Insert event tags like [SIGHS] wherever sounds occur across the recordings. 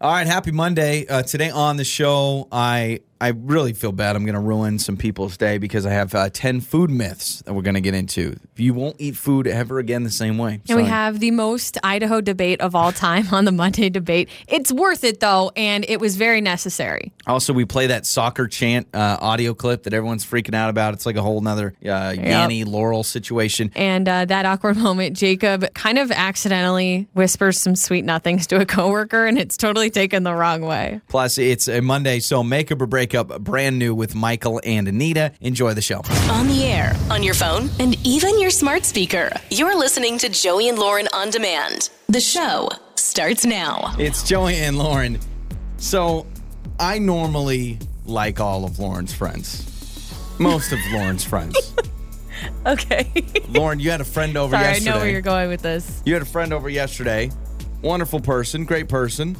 All right, happy Monday. Uh, today on the show, I I really feel bad. I'm going to ruin some people's day because I have uh, 10 food myths that we're going to get into. You won't eat food ever again the same way. And we have the most Idaho debate of all time [LAUGHS] on the Monday debate. It's worth it though, and it was very necessary. Also, we play that soccer chant uh, audio clip that everyone's freaking out about. It's like a whole nother uh, Yanny Laurel situation. And uh, that awkward [LAUGHS] moment, Jacob kind of accidentally whispers some sweet nothings to a coworker, and it's totally taken the wrong way. Plus, it's a Monday, so makeup or breakup, brand new with Michael and Anita. Enjoy the show. On the air, on your phone, and even your smart speaker. You're listening to Joey and Lauren on demand. The show starts now. It's Joey and Lauren. So, I normally like all of Lauren's friends, most of Lauren's friends. [LAUGHS] Okay. Lauren, you had a friend over Sorry, I yesterday. know where you're going with this. You had a friend over yesterday. Wonderful person, great person.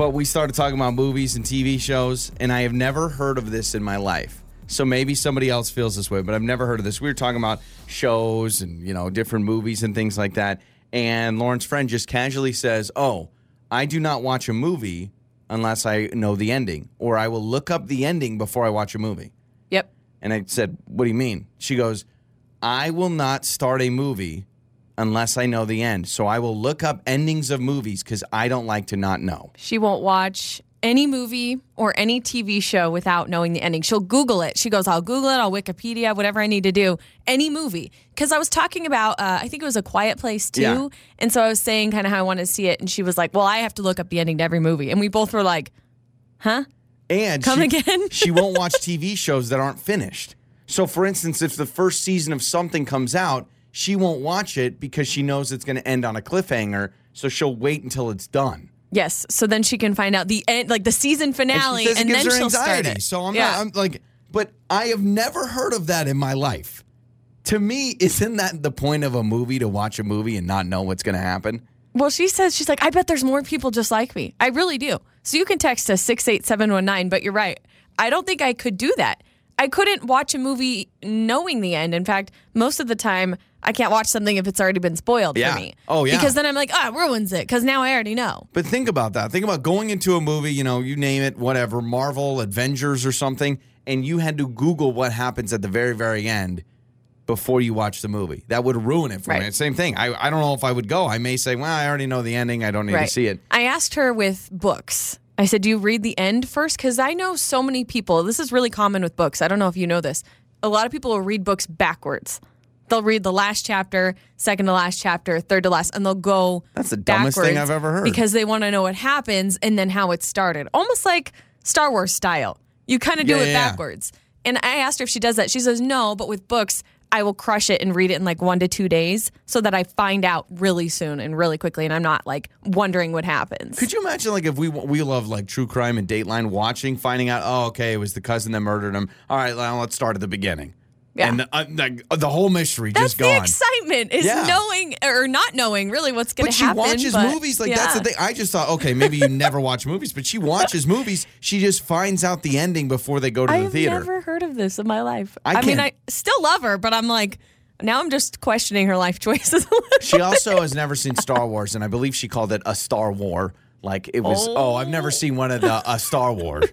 But we started talking about movies and TV shows, and I have never heard of this in my life. So maybe somebody else feels this way, but I've never heard of this. We were talking about shows and, you know, different movies and things like that. And Lauren's friend just casually says, Oh, I do not watch a movie unless I know the ending, or I will look up the ending before I watch a movie. Yep. And I said, What do you mean? She goes, I will not start a movie unless I know the end. So I will look up endings of movies because I don't like to not know. She won't watch any movie or any TV show without knowing the ending. She'll Google it. She goes, I'll Google it, I'll Wikipedia, whatever I need to do, any movie. Because I was talking about, uh, I think it was A Quiet Place too. Yeah. And so I was saying kind of how I wanted to see it. And she was like, Well, I have to look up the ending to every movie. And we both were like, Huh? And Come she, again? she won't watch [LAUGHS] TV shows that aren't finished. So, for instance, if the first season of something comes out, she won't watch it because she knows it's going to end on a cliffhanger. So she'll wait until it's done. Yes. So then she can find out the end, like the season And finale, and, it gives then her she'll anxiety. start it. So I'm yeah. not. I'm like, but I have never heard of that in my life. To me, isn't that the point of a movie to watch a movie and not know what's going to happen? Well, she says, she's like, I bet there's more people just like me. I really do. So you can text us 68719, but you're right. I don't think I could do that. I couldn't watch a movie knowing the end. In fact, most of the time, I can't watch something if it's already been spoiled Yeah. for me. Oh, yeah. Because then I'm like, oh, it ruins it because now I already know. But think about that. Think about going into a movie, you know, you name it, whatever, Marvel, Avengers, or something, and you had to Google what happens at the very, very end before you watch the movie. That would ruin it for me. Same thing. I, I don't know if I would go. I may say, well, I already know the ending. I don't need to see it. I asked her with books. I said, Do you read the end first? Because I know so many people, this is really common with books. I don't know if you know this. A lot of people will read books backwards. They'll read the last chapter, second to last chapter, third to last, and they'll go. That's the dumbest thing I've ever heard. Because they want to know what happens and then how it started. Almost like Star Wars style. You kind of do Yeah, it yeah, backwards. And I asked her if she does that. She says, No, but with books, I will crush it and read it in like one to two days so that I find out really soon and really quickly and I'm not like wondering what happens. Could you imagine, like, if we we love like true crime and Dateline, watching, finding out, oh, okay, it was the cousin that murdered him. All right, well, let's start at the beginning. Yeah. And uh, like, the whole mystery That's just the gone. excitement is Yeah. knowing or not knowing really what's going to happen. But to she happen. watches but- movies like that's the yeah. thing. I just thought, okay, maybe you never watch movies, but she [LAUGHS] watches movies. She just finds out the ending before they go to. I the have theater. never heard of this in my life. I I, mean, can't- I still love her, but I'm like, now I'm just questioning her life [LAUGHS] choices. a little She also has never seen Star Wars, and I believe she called it a Star War. Like it was. Oh, I've never seen one of the a Star War. [LAUGHS]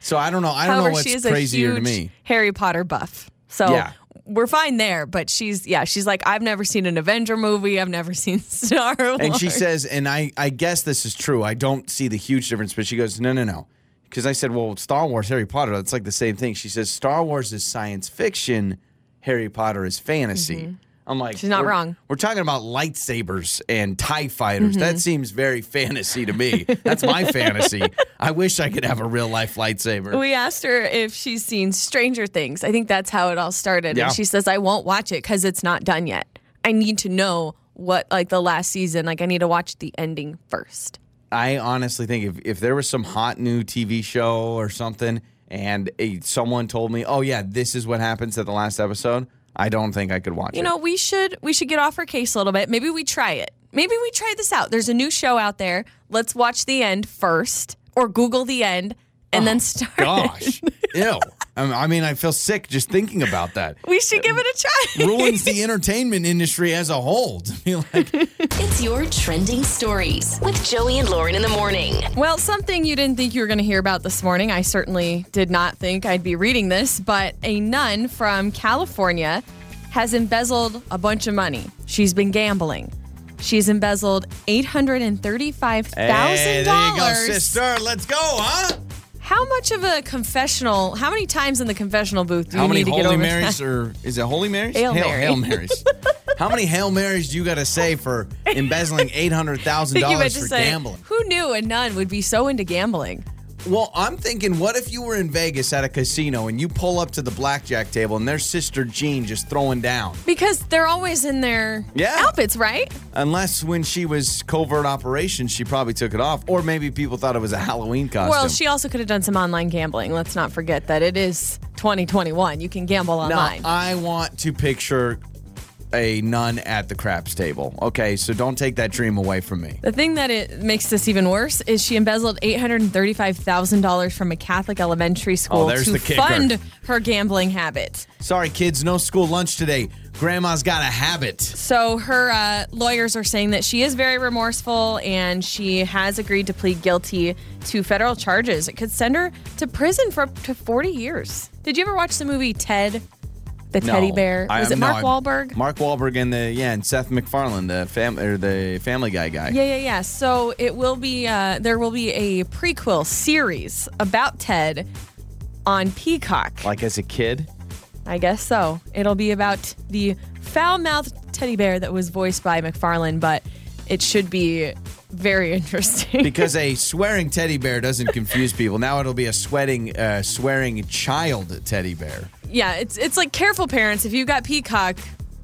So I don't know. I don't However, know she what's crazier to me. Harry Potter buff. So Yeah. we're fine there. But she's yeah, she's like, I've never seen an Avenger movie. I've never [LAUGHS] seen Star Wars. And she says, and I, I guess this is true. I don't see the huge difference, but she goes, no, no, no. Because I said, well, Star Wars, Harry Potter, that's like the same thing. She says, Star Wars is science fiction, Harry Potter is fantasy. Mm-hmm. I'm like. She's not wrong. We're talking about lightsabers and TIE fighters. Mm-hmm. That seems very fantasy to me. [LAUGHS] That's my fantasy. I wish I could have a real life lightsaber. We asked her if she's seen Stranger Things. I think that's how it all started. Yeah. And she says, I won't watch it because it's not done yet. I need to know what, like, the last season, like, I need to watch the ending first. I honestly think if, if there was some hot new TV show or something and a, someone told me, oh, yeah, this is what happens at the last episode, I don't think I could watch You it. You know, we should we should get off our case a little bit. Maybe we try it. Maybe we try this out. There's a new show out there. Let's watch the end first or Google the end and then start. Gosh. Ew. Um, I mean, I feel sick just thinking about that. We should give it a try. Ruins the entertainment industry as a whole. To be like, It's your trending stories with Joey and Lauren in the morning. Well, something you didn't think you were going to hear about this morning. I certainly did not think I'd be reading this, but a nun from California has embezzled a bunch of money. She's been gambling. She's embezzled eight hundred and thirty-five hey, thousand there you go, dollars. sister. Let's go, huh? How much of a confessional? How many times in the confessional booth do How you many need to get Holy over Marys that? or is it Holy Marys? Hail Hail, Mary. Hail Marys. [LAUGHS] How many Hail Marys do you got to say for embezzling [LAUGHS] eight hundred thousand dollars for say, gambling? Who knew a nun would be so into gambling? Well, I'm thinking, what if you were in Vegas at a casino and you pull up to the blackjack table and there's Sister Jean just throwing down? Because they're always in their Yeah. outfits, right? Unless when she was covert operations, she probably took it off, or maybe people thought it was a Halloween costume. Well, she also could have done some online gambling. Let's not forget that it is 2021. You can gamble no, online. I want to picture a nun at the craps table. Okay, so don't take that dream away from me. the thing that it makes this even worse is she embezzled $835,000 from a Catholic elementary school Oh, there's to the kicker. fund her gambling habit. Sorry, kids, no school lunch today. Grandma's got a habit. So her uh, lawyers are saying that she is very remorseful and she has agreed to plead guilty to federal charges. It could send her to prison for up to 40 years. Did you ever watch the movie Ted? The teddy No. bear. I- Was it no, Mark I- Wahlberg? Mark Wahlberg and the yeah, and Seth MacFarlane, the fam or the Family Guy guy. Yeah, yeah, yeah. So it will be uh, there will be a prequel series about Ted on Peacock. Like as a kid. I guess so. It'll be about the foul-mouthed teddy bear that was voiced by MacFarlane, but it should be very interesting. Because a [LAUGHS] swearing teddy bear doesn't confuse people. Now it'll be a sweating, uh, swearing child teddy bear. yeah, it's it's like careful parents. If you've got Peacock,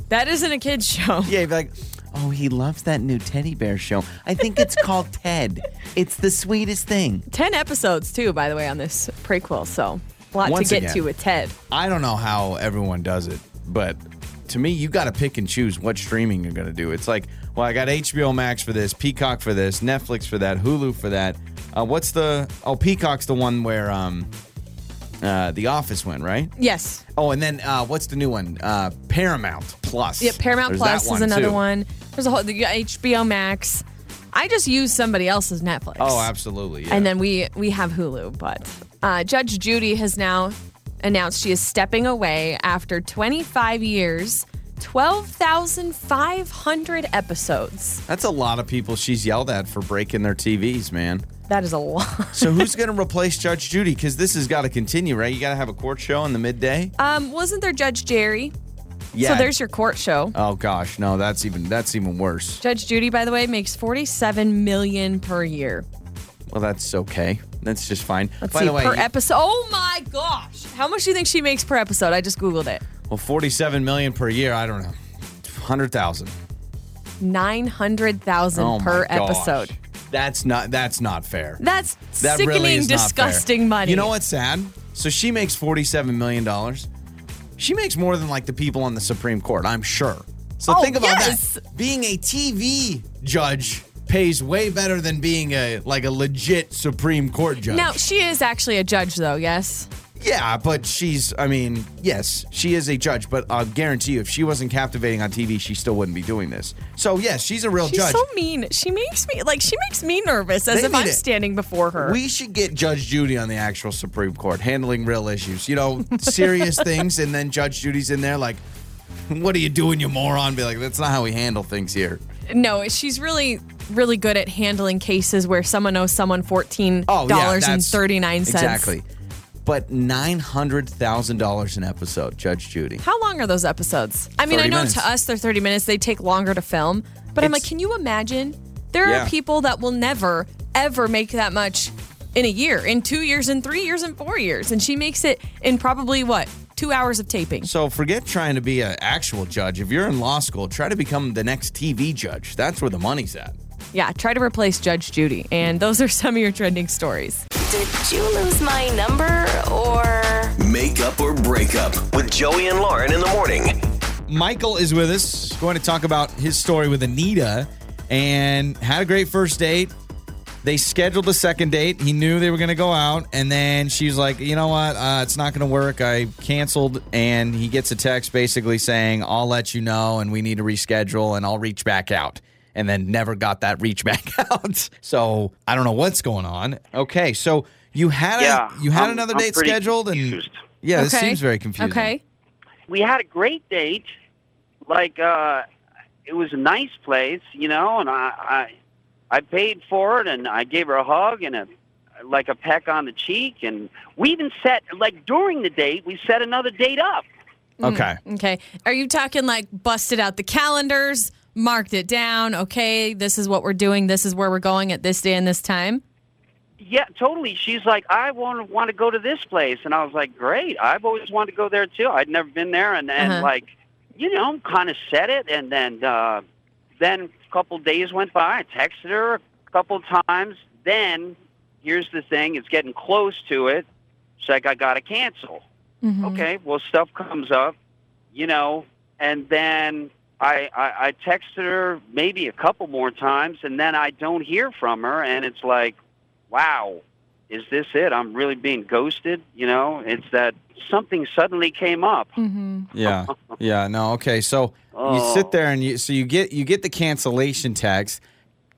that isn't a kids show. Yeah, you'd be like, oh, he loves that new teddy bear show. I think it's [LAUGHS] called Ted. It's the sweetest thing. Ten episodes too, by the way, on this prequel. So a lot Once to get again. to with Ted. I don't know how everyone does it, but to me, you got to pick and choose what streaming you're going to do. It's like, well, I got HBO Max for this, Peacock for this, Netflix for that, Hulu for that. Uh, what's the? Oh, Peacock's the one where um, uh, The Office went, right? Yes. Oh, and then uh, what's the new one? Uh, Paramount Plus. Yeah, Paramount There's that Plus is another too. one. There's a whole the HBO Max. I just use somebody else's Netflix. Oh, absolutely. Yeah. And then we we have Hulu, but uh, Judge Judy has now announced she is stepping away after 25 years, 12,500 episodes. that's a lot of people she's yelled at for breaking their TVs, man. That is a lot. So who's going to replace Judge Judy? Because this has got to continue, right? You got to have a court show in the midday. Um, wasn't there Judge Jerry? Yeah. So there's your court show. Oh gosh, no, that's even that's even worse. Judge Judy, by the way, makes 47 million per year. Well, that's okay. That's just fine. Let's By see the way, per episode. Oh my gosh! How much do you think she makes per episode? I just googled it. well, forty-seven million per year. I don't know, hundred thousand Nine hundred thousand oh per gosh. episode. That's not that's not fair. That's That sickening, really is not fair. disgusting money. You know what's sad? So she makes forty-seven million dollars. She makes more than like the people on the Supreme Court. I'm sure. So Oh, think about yes. that. Being a TV judge pays way better than being a like a legit Supreme Court judge. Now she is actually a judge, though. Yes. Yeah, but she's, I mean, yes, she is a judge, but I'll guarantee you, if she wasn't captivating on TV, she still wouldn't be doing this. So, yes, she's a real She's judge. so mean. She makes me like she makes me nervous as They if I'm to- standing before her. we should get Judge Judy on the actual Supreme Court, handling real issues. You know, serious [LAUGHS] things, and then Judge Judy's in there like, what are you doing, you moron? Be like, that's not how we handle things here. No, she's really really good at handling cases where someone owes someone fourteen Oh, dollars yeah, and that's- thirty nine cents. Exactly. But $900,000 an episode, Judge Judy. How long are those episodes? I mean, I know minutes. to us they're 30 minutes. They take longer to film. But I'm like, can you imagine? There Yeah. are people that will never, ever make that much in a year, in two years, in three years, in four years. And she makes it in probably what? Two hours of taping. So forget trying to be an actual judge. If you're in law school, try to become the next TV judge. That's where the money's at. Yeah, try to replace Judge Judy. And those are [LAUGHS] some of your trending stories. Did you lose my number or? Make up or break up with Joey and Lauren in the morning. Michael is with us, going to talk about his story with Anita and had a great first date. They scheduled a second date. He knew they were going to go out. And then she's like, you know what? Uh, it's not going to work. I canceled. And he gets a text basically saying, I'll let you know and we need to reschedule and I'll reach back out. And then never got that reach [LAUGHS] back out. So I don't know what's going on. Okay. So you had, Yeah, a, you had I'm- another I'm date pretty scheduled. And confused. yeah, this seems very confusing. Okay. we had a great date. Like uh it was a nice place, you know, and I I I paid for it and I gave her a hug and a like a peck on the cheek and we even set like during the date we set another date up. Okay. Okay. Are you talking like busted out the calendars, marked it down? Okay, this is what we're doing. This is where we're going at this day and this time. Yeah, totally. She's like, I want to want to go to this place, and I was like, great. I've always wanted to go there too. I'd never been there, and and Uh-huh. like, you know, kind of said it, and then uh, then a couple days went by. I texted her a couple times. Then here's the thing: it's getting close to it. She's like, I got to cancel. Mhm. Okay, well, stuff comes up, you know, and then I, I I texted her maybe a couple more times, and then I don't hear from her, and it's like, wow, is this it? I'm really being ghosted. You know, it's that something suddenly came up. Mhm. Yeah. [LAUGHS] Yeah. No. Okay. So you Oh. sit there and you so you get you get the cancellation text.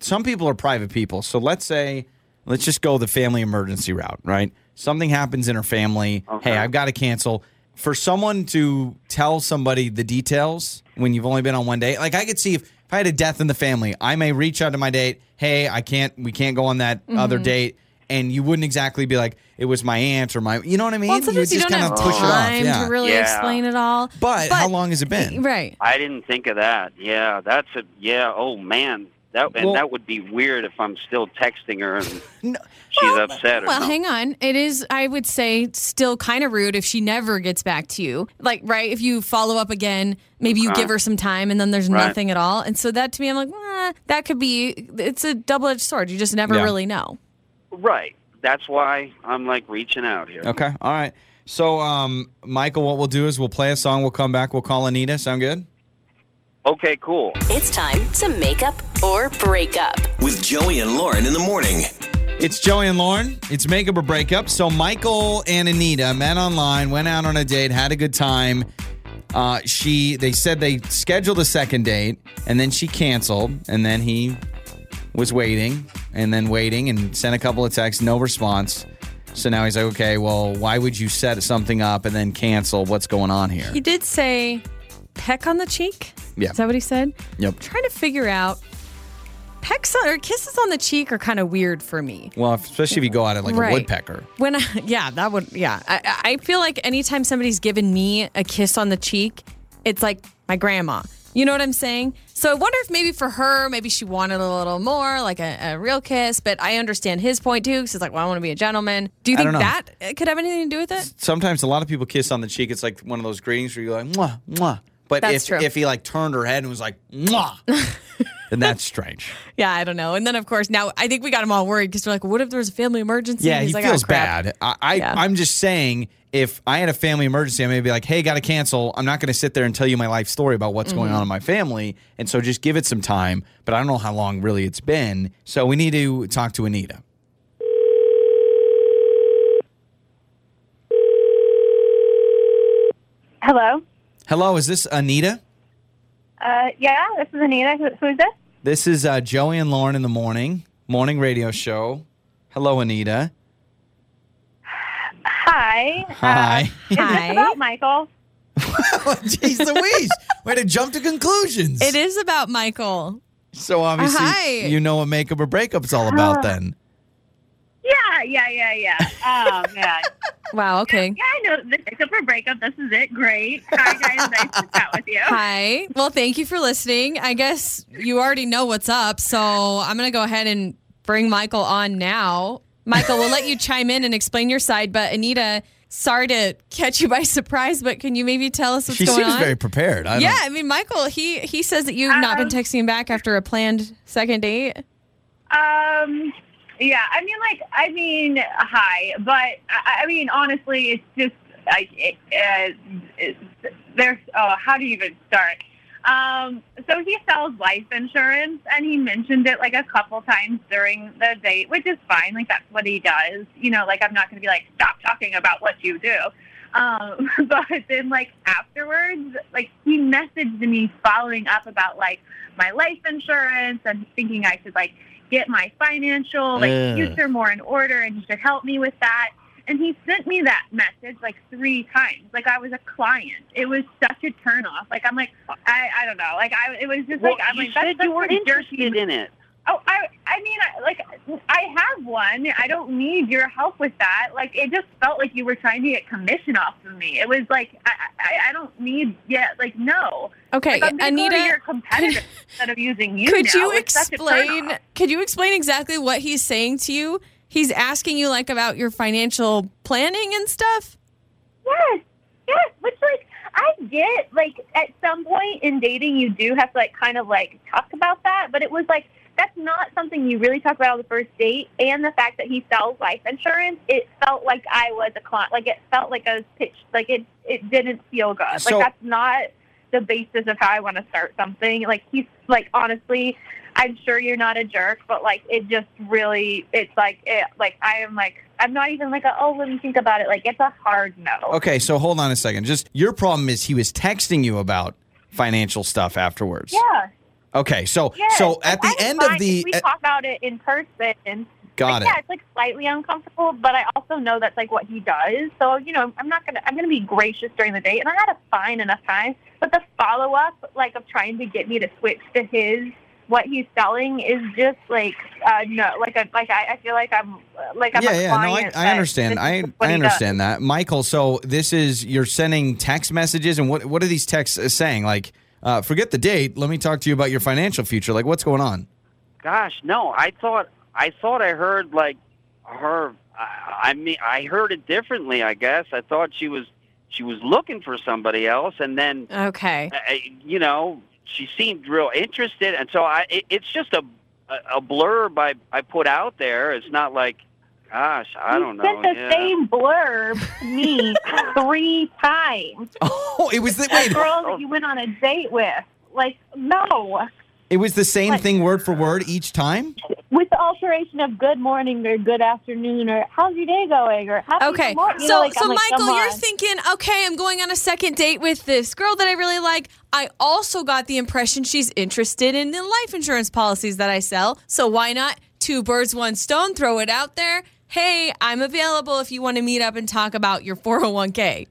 Some people are private people. So let's say let's just go the family emergency route, right? Something happens in her family. Okay. Hey, I've got to cancel. For someone to tell somebody the details when you've only been on one date, like I could see if, if I had a death in the family, I may reach out to my date. Hey, I can't. We can't go on that other Mm-hmm. date. And you wouldn't exactly be like, it was my aunt or my, you know what I mean? Well, sometimes you, just don't kinda push it off. time Yeah. to really Yeah. explain it all. But, how long has it been? Right. I didn't think of that. Yeah, that's a yeah. Oh man, that and Well- that would be weird if I'm still texting her and [LAUGHS] No. she's upset or Well, something. hang on. It is, I would say, still kind of rude if she never gets back to you. Like, right? If you follow up again, maybe you Okay. give her some time and then there's Right. nothing at all. And so that to me, I'm like, eh, that could be, it's a double edged sword. You just never Yeah. really know. Right. That's why I'm like reaching out here. Okay. All right. So, um, Michael, what we'll do is we'll play a song. We'll come back. We'll call Anita. Sound good? Okay, cool. It's time to make up or break up. With Joey and Lauren in the morning. It's Joey and Lauren. It's makeup or breakup. So, Michael and Anita met online, went out on a date, had a good time. Uh, she, they said they scheduled a second date, and then she canceled, and then he was waiting, and then waiting, and sent a couple of texts, no response. So now he's like, okay, well, why would you set something up and then cancel? What's going on here? He did say peck on the cheek. Yeah. Is that what he said? Yep. trying to figure out pecks on, or kisses on the cheek are kind of weird for me. Well, especially if you go at it like Right. a woodpecker. When I, [LAUGHS] yeah, that would, yeah. I, I feel like anytime somebody's given me a kiss on the cheek, it's like my grandma. You know what I'm saying? So I wonder if maybe for her, maybe she wanted a little more, like a, a real kiss. But I understand his point too, because he's like, well, I want to be a gentleman. Do you I think don't know. that uh, could have anything to do with it? sometimes a lot of people kiss on the cheek. It's like one of those greetings where you're like, mwah, mwah. But That's if, true. if he like turned her head and was like, mwah, [LAUGHS] then that's strange. Yeah, I don't know. And then of course now I think we got him all worried because we're like, what if there's a family emergency? Yeah, He's he like, "Oh, feels crap." bad. I, I Yeah. I'm just saying, if I had a family emergency, I may be like, hey, got to cancel. I'm not going to sit there and tell you my life story about what's going Mm-hmm. on in my family. And so just give it some time. But I don't know how long really it's been. So we need to talk to Anita. Hello. Hello, is this Anita? Uh, yeah, this is Anita. Who, who is this? This is uh, Joey and Lauren in the morning, morning radio show. Hello, Anita. Hi. Hi. Uh, is Hi. this about Michael? [LAUGHS] Jeez Louise. Way to jump to conclusions. It is about Michael. So obviously, Hi. you know what makeup or breakup is all about then. Yeah, yeah, yeah, yeah. Oh man. [LAUGHS] Wow. Okay. yeah, I know. The breakup or breakup. This is it. Great. Hi guys. nice to chat with you. [LAUGHS] Hi. Well, thank you for listening. I guess you already know what's up, so I'm going to go ahead and bring Michael on now. Michael, we'll let you chime in and explain your side, but Anita, sorry to catch you by [LAUGHS] surprise, but can you maybe tell us what's She going seems on? very prepared. I yeah, don't- I mean, Michael, he he says that you've not been Um, texting him back after a planned second date. Um. Yeah. I mean, like, I mean, hi, but I, I mean, honestly, it's just, like it, uh, it, there's. Oh, how do you even start? Um, so he sells life insurance, and he mentioned it like a couple times during the date, which is fine. Like that's what he does. You know, like I'm not going to be like, stop talking about what you do. Um, [LAUGHS] but then like afterwards, like he messaged me following up about like my life insurance and thinking I should like get my financial like Ugh. future more in order, and he should help me with that. And he sent me that message like three times, like I was a client. It was such a turnoff. Like I'm like, I, I don't know. Like I, it was just Well, like I'm you like, said that's you were a jerky interested in it. Oh, I, I mean, I, like, I have one. I don't need your help with that. Like, it just felt like you were trying to get commission off of me. It was like, I, I, I don't need, yeah, like, no. Okay, Like, I'm gonna go to Anita, your competitor instead of using you. could now. you It's explain? Could you explain exactly what he's saying to you? He's asking you like about your financial planning and stuff. Yes, yes. Which like I get like at some point in dating you do have to like kind of like talk about that, but it was like that's not something you really talk about on the first date. And the fact that he sells life insurance, it felt like I was a client. Like it felt like I was pitched. Like it it didn't feel good. So- like that's not the basis of how I want to start something. Like he's like honestly. I'm sure you're not a jerk, but like it just really, it's like it, like I am like I'm not even like a, oh let me think about it. Like it's a hard no. Okay, so hold on a second. Just your problem is he was texting you about financial stuff afterwards. Yeah. Okay, so Yes. so at the end fine of the we uh, talk about it in person. got like, it. Yeah, it's like slightly uncomfortable, but I also know that's like what he does. So you know, I'm not gonna I'm gonna be gracious during the date, and I had a fine enough time. But the follow up, like of trying to get me to switch to his what he's selling is just like uh no like a like I, I feel like I'm uh, like I'm yeah, a yeah, no, I, I understand. I I he does. understand that, Michael. So this is you're sending text messages, and what what are these texts uh, saying? Like, uh, forget the date. Let me talk to you about your financial future. Like, what's going on? Gosh, no. I thought I thought I heard like her. I, I mean, I heard it differently. I guess I thought she was she was looking for somebody else, and then Okay. uh, you know she seemed real interested, and so I. It, it's just a a, a blurb I I put out there. It's not like, gosh, I don't you know. sent the yeah. same blurb to me [LAUGHS] three times. Oh, it was the wait. girl that you went on a date with. Like, no. It was the same What? thing word for word each time. With the alteration of good morning or good afternoon or how's your day going or happy Okay. morning. You So, know, like, so I'm like, Michael, come you're thinking, okay, I'm going on a second date with this girl that I really like. I also got the impression she's interested in the life insurance policies that I sell. So why not two birds, one stone? Throw it out there. Hey, I'm available if you want to meet up and talk about your 401k.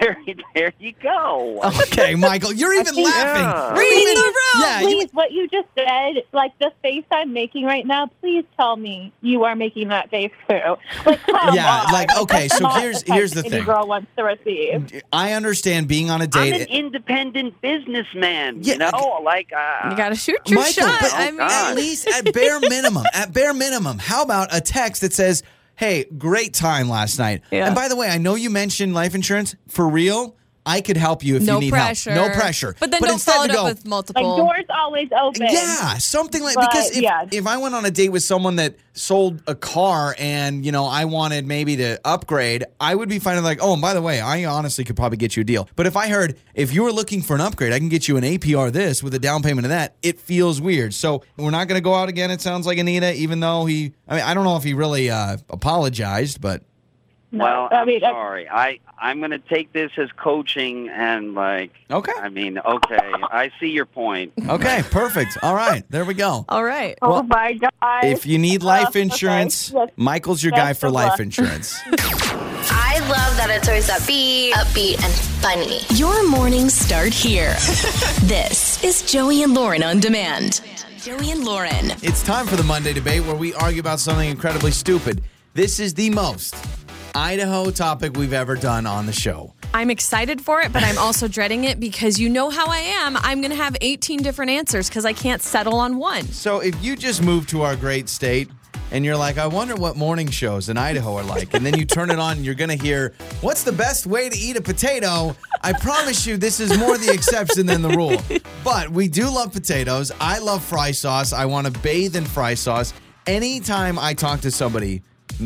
There, there you go. Okay, Michael, you're even think- laughing. Yeah. Read even- the room. Yeah, you- Please, what you just said, like the face I'm making right now, please tell me you are making that face too. Like, Yeah, on. like, okay, so not here's- the text here's the thing. girl wants to receive. I understand being on a I'm date. an independent businessman. Yeah, you know, like uh, You got to shoot your Michael, shot. but I Oh, mean, at least at bare minimum, at bare minimum, how about a text that says, "Hey, great time last night." Yeah. And by the way, I know you mentioned life insurance for real. I could help you if no you need pressure. help. No pressure. But then but don't instead follow to it go, up with Like multiple. doors always open. yeah, something like But, because if, yeah. if I went on a date with someone that sold a car and you know I wanted maybe to upgrade, I would be finding like, oh, and by the way, I honestly could probably get you a deal. But if I heard if you were looking for an upgrade, I can get you an APR this with a down payment of that, it feels weird. So we're not going to go out again. It sounds like Anita, even though he, I mean, I don't know if he really uh, apologized, but No, well, I I'm mean, I- sorry. I I'm going to take this as coaching and like. okay, I mean, okay, I see your point. okay, perfect. All right, there we go. All right. Oh Well, my god! If you need life okay. insurance, Yes. Michael's your guy for of life insurance. [LAUGHS] I love that it's always upbeat, upbeat, and funny. Your mornings start here. [LAUGHS] this is Joey and Lauren on demand. Joey and Lauren. It's time for the Monday debate where we argue about something incredibly stupid. This is the most Idaho topic we've ever done on the show. I'm excited for it, but I'm also [LAUGHS] dreading it because you know how I am. I'm going to have 18 different answers because I can't settle on one. So if you just moved to our great state and you're like, I wonder what morning shows in Idaho are like, and then you turn it on and you're going to hear, What's the best way to eat a potato? I promise you, this is more the exception than the rule. But we do love potatoes. I love fry sauce. I want to bathe in fry sauce. Anytime I talk to somebody,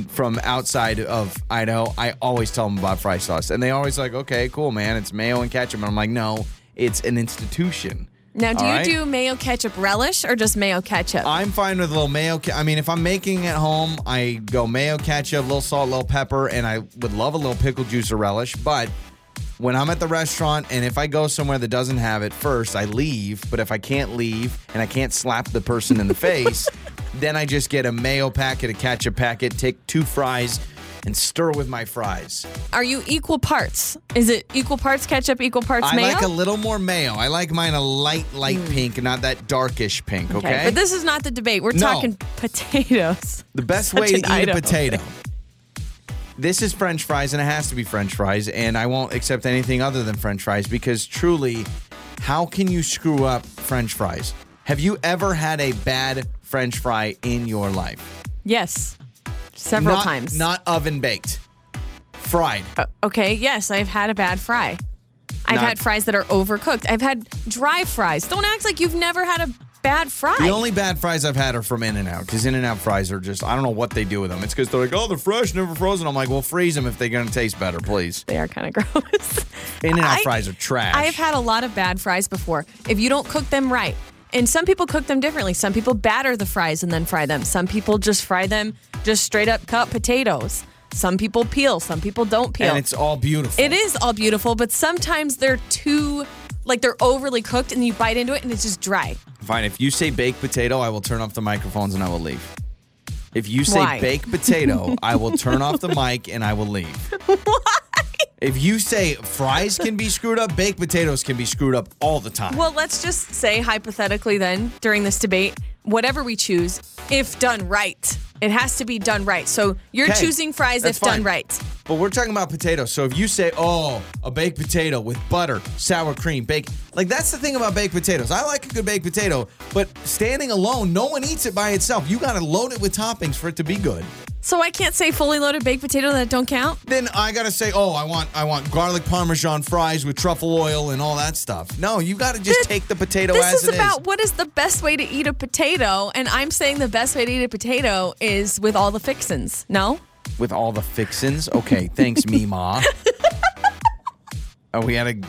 from outside of Idaho, I always tell them about fry sauce. And they always like, okay, cool, man. It's mayo and ketchup. And I'm like, no, It's an institution. Now, do All you right? do mayo ketchup relish or just mayo ketchup? I'm fine with a little mayo. Ca- I mean, if I'm making at home, I go mayo ketchup, a little salt, a little pepper, and I would love a little pickle juice or relish. But when I'm at the restaurant and if I go somewhere that doesn't have it, first I leave. But if I can't leave and I can't slap the person in the face, [LAUGHS] then I just get a mayo packet, a ketchup packet, take two fries, and stir with my fries. Are you equal parts? Is it equal parts ketchup, equal parts I mayo? I like a little more mayo. I like mine a light, light hmm. pink, not that darkish pink. Okay. But this is not the debate. We're No. talking [LAUGHS] potatoes. The best Such way to eat a potato. This is French fries, and it has to be French fries, and I won't accept anything other than French fries because truly, how can you screw up French fries? Have you ever had a bad French fry in your life? Yes. Several Not- times. Not oven baked, fried. Uh, okay, yes, I've had a bad fry. I've Not- had fries that are overcooked. I've had dry fries. Don't act like you've never had a bad fry. The only bad fries I've had are from In and Out because In and Out fries are just, I don't know what they do with them. It's because they're like, oh, they're fresh, never frozen. I'm like, well, freeze them if they're going to taste better, please. they are kind of [LAUGHS] gross. In and Out I- fries are trash. I have had a lot of bad fries before. If you don't cook them right, and some people cook them differently. Some people batter the fries and then fry them. Some people just fry them just straight up cut potatoes. Some people peel. Some people don't peel. and it's all beautiful. It is all beautiful, but sometimes they're too like they're overly cooked and you bite into it and it's just dry. Fine. If you say baked potato, I will turn off the microphones and I will leave. If you say Why? baked potato, I will turn off the [LAUGHS] mic and I will leave. Why? If you say fries can be screwed up, baked potatoes can be screwed up all the time. Well, let's just say hypothetically then during this debate, whatever we choose, if done right, it has to be done right. So you're Okay, choosing fries if done right. But we're talking about potatoes. So if you say, oh, a baked potato with butter, sour cream, baked, like that's the thing about baked potatoes. I like a good baked potato, but standing alone, no one eats it by itself. You got to load it with toppings for it to be good. So I can't say fully loaded baked potato that don't count. Then I gotta say, oh, I want I want garlic parmesan fries with truffle oil and all that stuff. No, you gotta just take the potato This as is it is. about what is the best way to eat a potato, and I'm saying the best way to eat a potato is with all the fixins. No? with all the fixins. Okay, thanks, Mima. Are [LAUGHS] oh, we at a?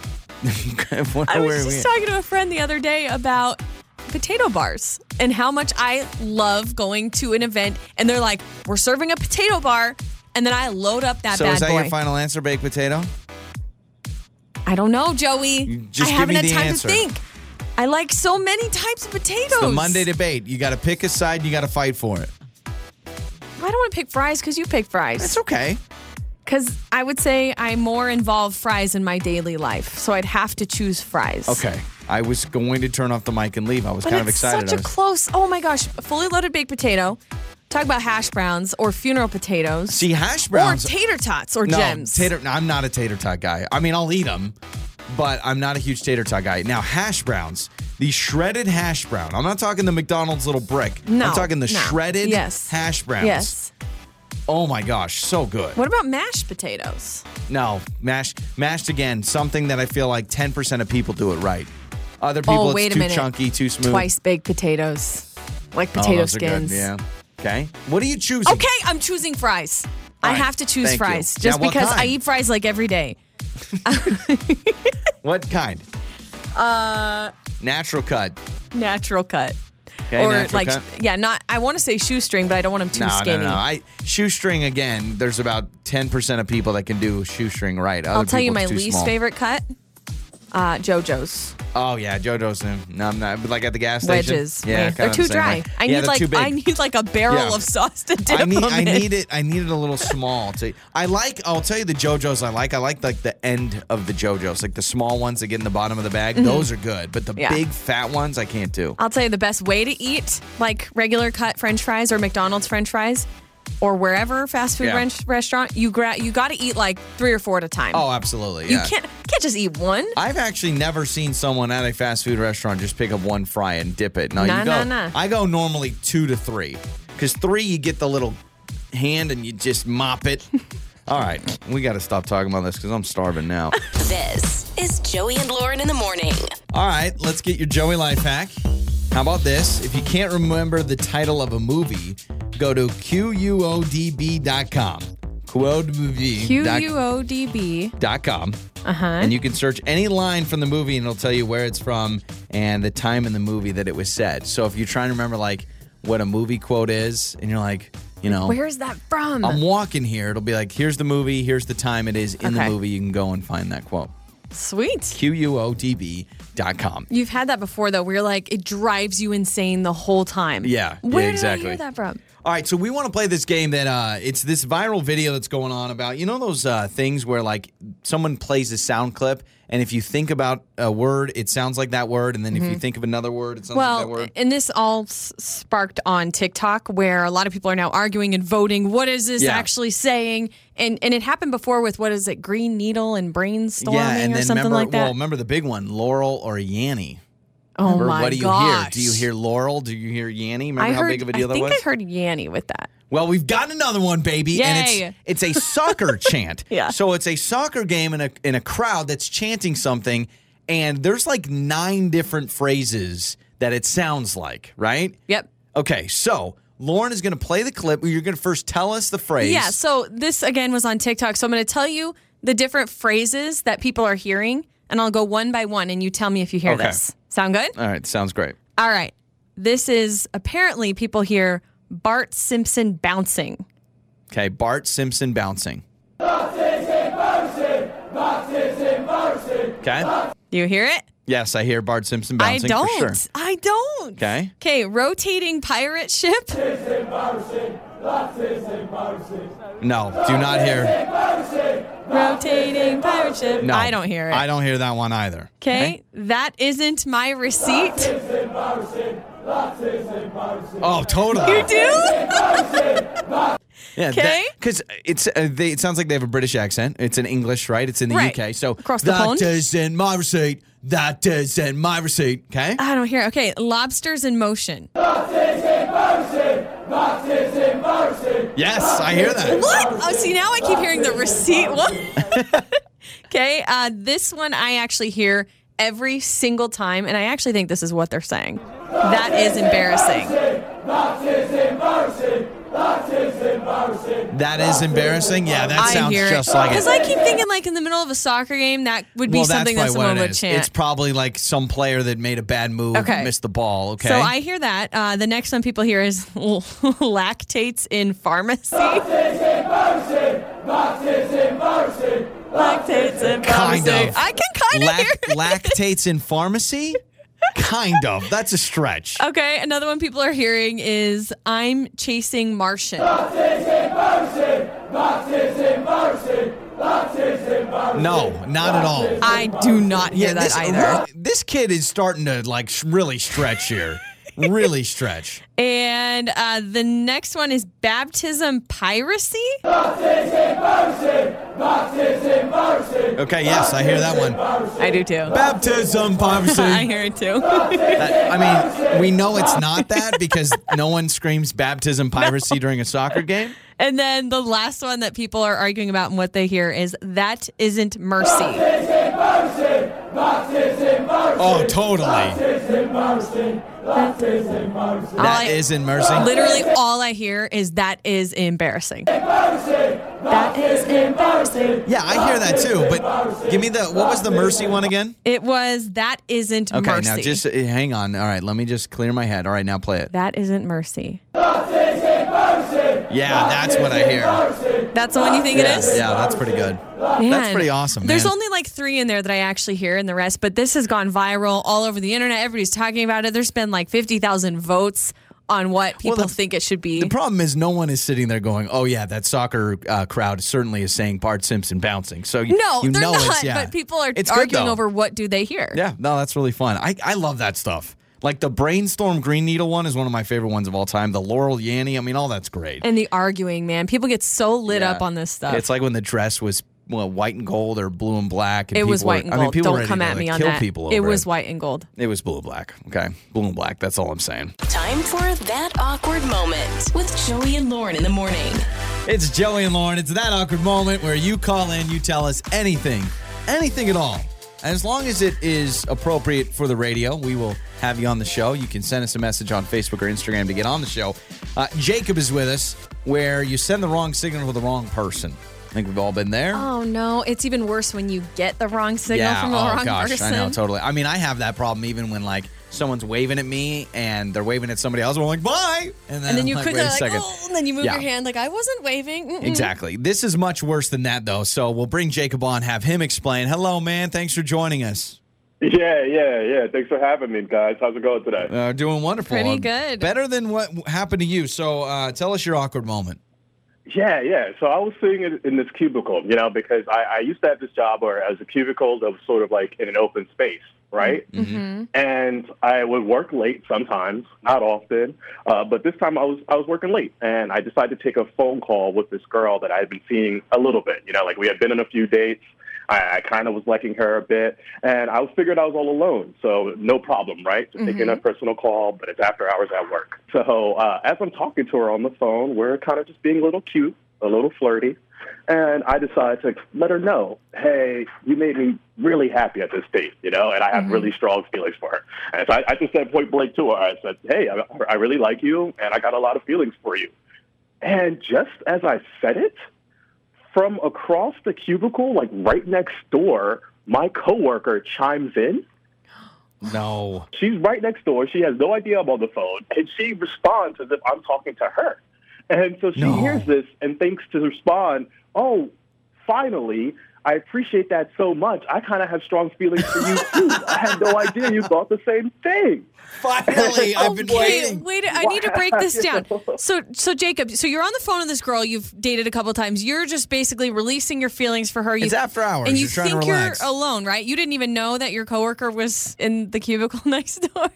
[LAUGHS] I was just talking to a friend the other day about potato bars and how much I love going to an event and they're like, "We're serving a potato bar," and then I load up that So bad is that boy. your final answer, baked potato? I don't know, Joey. You just I give haven't me had the time answer. to think. I like so many types of potatoes. It's the Monday debate. You got to pick a side. You got to fight for it. I don't want to pick fries because you pick fries. It's okay. Because I would say I more involve fries in my daily life, so I'd have to choose fries. Okay. I was going to turn off the mic and leave. I was But kind of it's excited. such I a was- close. Oh my gosh, fully loaded baked potato. Talk about hash browns or funeral potatoes. See, hash browns. or tater tots or no, gems. tater. No, I'm not a tater tot guy. I mean, I'll eat them, but I'm not a huge tater tot guy. Now, hash browns, the shredded hash brown. I'm not talking the McDonald's little brick. No, I'm talking the no. shredded Yes. hash browns. Yes. Oh my gosh, so good. What about mashed potatoes? No, mashed, mashed again. Something that I feel like 10% of people do it right. Other people, oh, wait it's a too minute. chunky, too smooth. Twice baked potatoes, like Oh, potato are skins. good. Yeah. Okay. What are you choosing? Okay, I'm choosing fries. All I right, have to choose you. fries Now, just what because I eat fries like every day. [LAUGHS] What kind? Uh, Natural cut. natural cut. Okay, or like, yeah, not. I want to say shoestring, but I don't want them too No, skinny. no, no. I shoestring again. There's about 10% of people that can do shoestring right. Other I'll tell you my least small. favorite cut. Uh, JoJo's Oh yeah, JoJo's. No, I'm not. But like at the gas station. wedges. Yeah, they're too same dry. way. I Yeah, need like. I need like a barrel Yeah. of sauce to dip I need, them I in. need it. I need it a little small. To, I like. I'll tell you the JoJo's I like. I like like the end of the JoJo's, like the small ones that get in the bottom of the bag. Those are good. But the Mm-hmm. Yeah. big fat ones, I can't do. I'll tell you the best way to eat like regular cut French fries or McDonald's French fries or wherever fast food Yeah. ren- restaurant you gra- you got to eat like three or four at a time. Oh, absolutely. you can't can't just eat one. I've actually never seen someone at a fast food restaurant just pick up one fry and dip it. No, Nah, you go. nah, nah. I go normally two to three, because three you get the little hand and you just mop it. [LAUGHS] All right, we got to stop talking about this because I'm starving now. [LAUGHS] This is Joey and Lauren in the morning. All right, let's get your Joey life hack. How about this? If you can't remember the title of a movie, go to QUODB.com. quodmovie Q dot- U O D B. dot com. Uh huh. And you can search any line from the movie and it'll tell you where it's from and the time in the movie that it was said. So if you're trying to remember like what a movie quote is and you're like, you know, Where's that from? I'm walking here, it'll be like, here's the movie, here's the time it is in the movie. You can go and find that quote. Sweet. Q-U-O-D-B dot com. You've had that before though, where you're like it drives you insane the whole time. Yeah, yeah, Where exactly. did I hear that from? All right, so we want to play this game that uh, it's this viral video that's going on about you know those uh, things where like someone plays a sound clip and if you think about a word, it sounds like that word, and then if you think of another word, it sounds like that Mm-hmm. Well, word. and this all s- sparked on TikTok, where a lot of people are now arguing and voting. What is this Yeah. actually saying? And and it happened before with what is it, Green Needle and brainstorming yeah, and or then something remember, like that. well, remember the big one, Laurel or Yanny. Oh Remember, my what do you gosh. hear? Do you hear Laurel? Do you hear Yanny? Remember I how heard, big of a deal I that was? I heard Yanny with that. Well, we've got another one, baby, and it's it's a soccer [LAUGHS] chant. Yeah. So it's a soccer game in a in a crowd that's chanting something, and there's like nine different phrases that it sounds like, right? Yep. Okay, so Lauren is going to play the clip. You're going to first tell us the phrase. Yeah. So this again was on TikTok. So I'm going to tell you the different phrases that people are hearing, and I'll go one by one, and you tell me if you hear Okay. this. Sound good? All right, sounds great. All right. This is apparently people hear Bart Simpson bouncing. Okay, Bart Simpson bouncing. Okay. Do you hear it? Yes, I hear Bart Simpson bouncing I don't. for sure. I don't. Okay. Okay, rotating pirate ship. No, do not hear. Rotating pirate ship. No, I don't hear it. I don't hear that one either. Okay, that isn't my receipt. Oh, totally. You do? [LAUGHS] Yeah, Okay. Because it's uh, they, it sounds like they have a British accent. It's in English, right? It's in the Right. UK. So Across the that pond. isn't my receipt. That isn't my receipt. Okay. I don't hear. it. Okay, lobsters in motion. Yes, I hear that. What? Oh, see, now I keep hearing the receipt. What? [LAUGHS] okay, uh, this one I actually hear every single time, and I actually think this is what they're saying. That is embarrassing. That is embarrassing. Yeah, that I sounds hear just it. like it. Because I keep thinking, like, in the middle of a soccer game, that would be well, something that someone would is. chant. It's probably like some player that made a bad move, Okay. missed the ball. Okay. So I hear that. Uh, the next one people hear is [LAUGHS] lactates in pharmacy. lactates in Kind pharmacy. of. I can kind of Lac- hear it. [LAUGHS] lactates in pharmacy. Kind of. That's a stretch. Okay, another one people are hearing is I'm chasing Martian. No, not at all. I do not hear that this, either. This kid is starting to like really stretch here. Really stretch. And uh, the next one is baptism piracy. Okay, yes, I hear that one. I do too. Baptism piracy. I hear it too. That- I mean, we know it's not that because no one screams baptism piracy during a soccer game. and then the last one that people are arguing about and what they hear is that isn't mercy. Oh, totally. All That I- isn't mercy. Literally, all I hear is that is embarrassing. That is embarrassing. Yeah, I hear that too. But give me the what was the mercy one again? It was that isn't Okay, mercy. Okay, now just uh, hang on. All right, let me just clear my head. All right, now play it. that isn't mercy. Yeah, that's what I hear. That's the one you think Yeah, it is? yeah, that's pretty good. That's pretty awesome. Man. There's only like three in there that I actually hear, and the rest. But this has gone viral all over the internet. Everybody's talking about it. There's been like fifty thousand votes on what people the- think it should be. The problem is no one is sitting there going, "Oh yeah, that soccer uh, crowd certainly is saying Bart Simpson bouncing." So you, no, you they're know not. it's yeah. But people are It's arguing though. over what do they hear. Yeah, no, that's really fun. I I love that stuff. Like the brainstorm green needle one is one of my favorite ones of all time. The Laurel Yanny, I mean, all that's great. And the arguing, man, people get so lit Yeah. up on this stuff. It's like when the dress was well, white and gold or blue and black. And it was people were- white and I gold. mean, people Don't come to, at like, me on that. People it over was white and gold. It was blue and black. Okay, blue and black. That's all I'm saying. Time for that awkward moment with Joey and Lauren in the morning. It's Joey and Lauren. It's that awkward moment where you call in, you tell us anything, anything at all. As long as it is appropriate for the radio, we will have you on the show. You can send us a message on Facebook or Instagram to get on the show. Uh, Jacob is with us. where you send the wrong signal to the wrong person. I think we've all been there. Oh no, it's even worse when you get the wrong signal yeah. from the oh wrong gosh, person. I know totally. I mean, I have that problem even when like someone's waving at me and they're waving at somebody else. I'm like, bye, and then, And then you like, quickly like, second. oh, and then you move Yeah. your hand like I wasn't waving. Mm-mm. Exactly. This is much worse than that, though. So we'll bring Jacob on, have him explain. Hello, man. Thanks for joining us. Yeah, yeah, yeah. Thanks for having me, guys. How's it going today? Uh, doing wonderful. Pretty good. Better than what happened to you. So uh, tell us your awkward moment. Yeah, yeah. So I was sitting in, in this cubicle, you know, because I, I used to have this job where as a cubicle that was sort of like in an open space, right? Mm-hmm. And I would work late sometimes, not often, uh, but this time I was I was working late, and I decided to take a phone call with this girl that I had been seeing a little bit. You know, like we had been on a few dates. I, I kind of was liking her a bit, and I was figured I was all alone, so no problem, right? Just taking a personal call, but it's after hours at work. So uh, as I'm talking to her on the phone, we're kind of just being a little cute, a little flirty, and I decided to let her know, hey, you made me really happy at this date, you know, and I have really strong feelings for her. And so I, I just said point blank to her, I said, hey, I, I really like you, and I got a lot of feelings for you. And just as I said it, from across the cubicle, like right next door, my coworker chimes in. No. She's right next door. She has no idea I'm on the phone, and she responds as if I'm talking to her. And so she No. hears this and thinks to respond, "Oh, finally." I appreciate that so much. I kind of have strong feelings for you too. I had no idea you thought the same thing. Finally, [LAUGHS] I've been Okay, waiting. wait. I need to break this down. [LAUGHS] So, so Jacob, so you're on the phone with this girl you've dated a couple times. You're just basically releasing your feelings for her. You, It's after hours. and you You're trying to think you're alone, right? You didn't even know that your coworker was in the cubicle [LAUGHS] next door.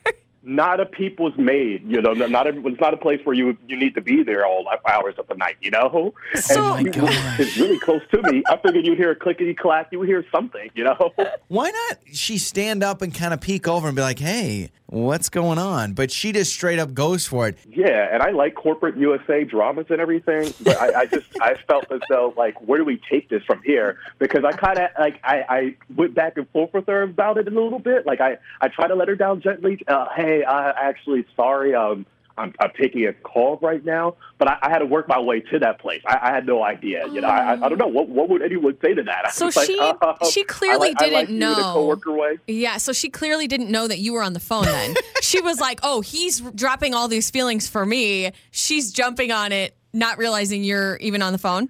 Not a peep was made. You know, not a, it's not a place where you you need to be there all hours of the night. You know, So- Oh my and gosh. it's really close to me. I figured you'd hear a clickety clack. You would hear something. You know. Why not she stand up and kind of peek over and be like, hey, what's going on? But she just straight up goes for it. Yeah, and I like corporate USA dramas and everything, but I, I just I felt as though like where do we take this from here? Because I kind of like I, I went back and forth with her about it a little bit. Like I I try to let her down gently. Uh, hey, I actually sorry. Um, I'm, I'm taking a call right now, but I, I had to work my way to that place. I, I had no idea. You know, I, I don't know what what would anyone say to that. So like, she- uh, [LAUGHS] she clearly like- I like didn't you in a know. coworker way. Yeah, so she clearly didn't know that you were on the phone then. [LAUGHS] she was like, oh, he's dropping all these feelings for me. She's jumping on it, not realizing you're even on the phone.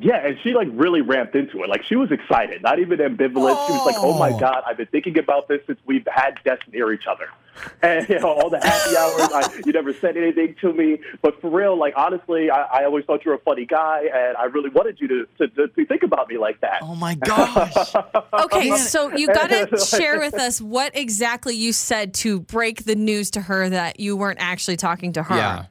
Yeah, and she like really ramped into it. Like she was excited, not even ambivalent. She was like, "Oh my Oh. god, I've been thinking about this since we've had desks near each other." [LAUGHS] And you know, all the happy hours, I, you never said anything to me. But for real, like honestly, I, I always thought you were a funny guy, and I really wanted you to to, to, to think about me like that. Oh my gosh. [LAUGHS] Okay, so you got to [LAUGHS] share with us what exactly you said to break the news to her that you weren't actually talking to her. yeah.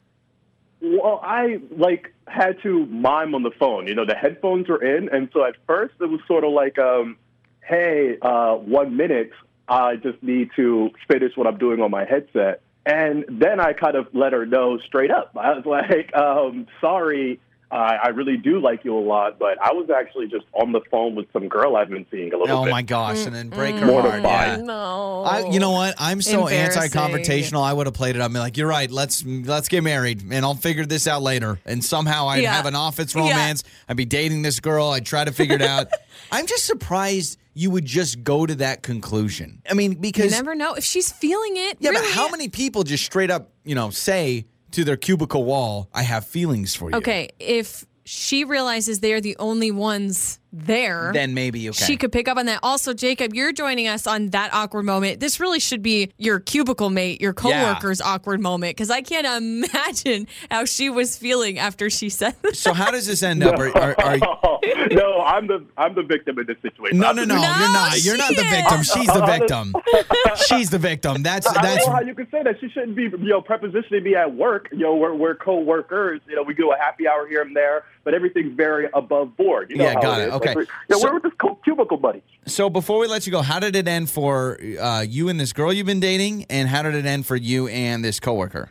Well, I like had to mime on the phone. You know, the headphones were in, and so at first it was sort of like, um, "Hey, uh, one minute, I just need to finish what I'm doing on my headset." And then I kind of let her know straight up. I was like, um, "Sorry, I I really do like you a lot, but I was actually just on the phone with some girl I've been seeing a little Oh bit." my gosh. And then break her heart. Mortified. Yeah. No. I, you know what? I'm so Embarrassing. anti-confrontational. I would have played it. I'm like, you're right. Let's let's get married, and I'll figure this out later. And somehow I'd Yeah. have an office Yeah. romance. I'd be dating this girl. I'd try to figure it out. [LAUGHS] I'm just surprised you would just go to that conclusion. I mean, because You because never know if she's feeling it. yeah, but really. how many people just straight up, you know, say to their cubicle wall, "I have feelings for you." Okay, if she realizes they're the only ones there, then maybe okay. she could pick up on that. Also, Jacob, you're joining us on that awkward moment. This really should be your cubicle mate, your Yeah. coworker's awkward moment, because I can't imagine how she was feeling after she said this. so how does this end up? Are, are, are, [LAUGHS] no, I'm the I'm the victim in this situation. no, I'm no, no. You're not. You're not she the victim. is. She's the victim. [LAUGHS] She's the victim. That's I that's don't know how you can say that. She shouldn't be, you know, prepositioning me at work. You know, we're, we're co-workers. You know, we do a happy hour here and there, but everything's very above board. You know Yeah, how got it it. is. Okay. Like, we're, you know, So- we're just co- cubicle buddies. So before we let you go, how did it end for uh, you and this girl you've been dating, and how did it end for you and this coworker?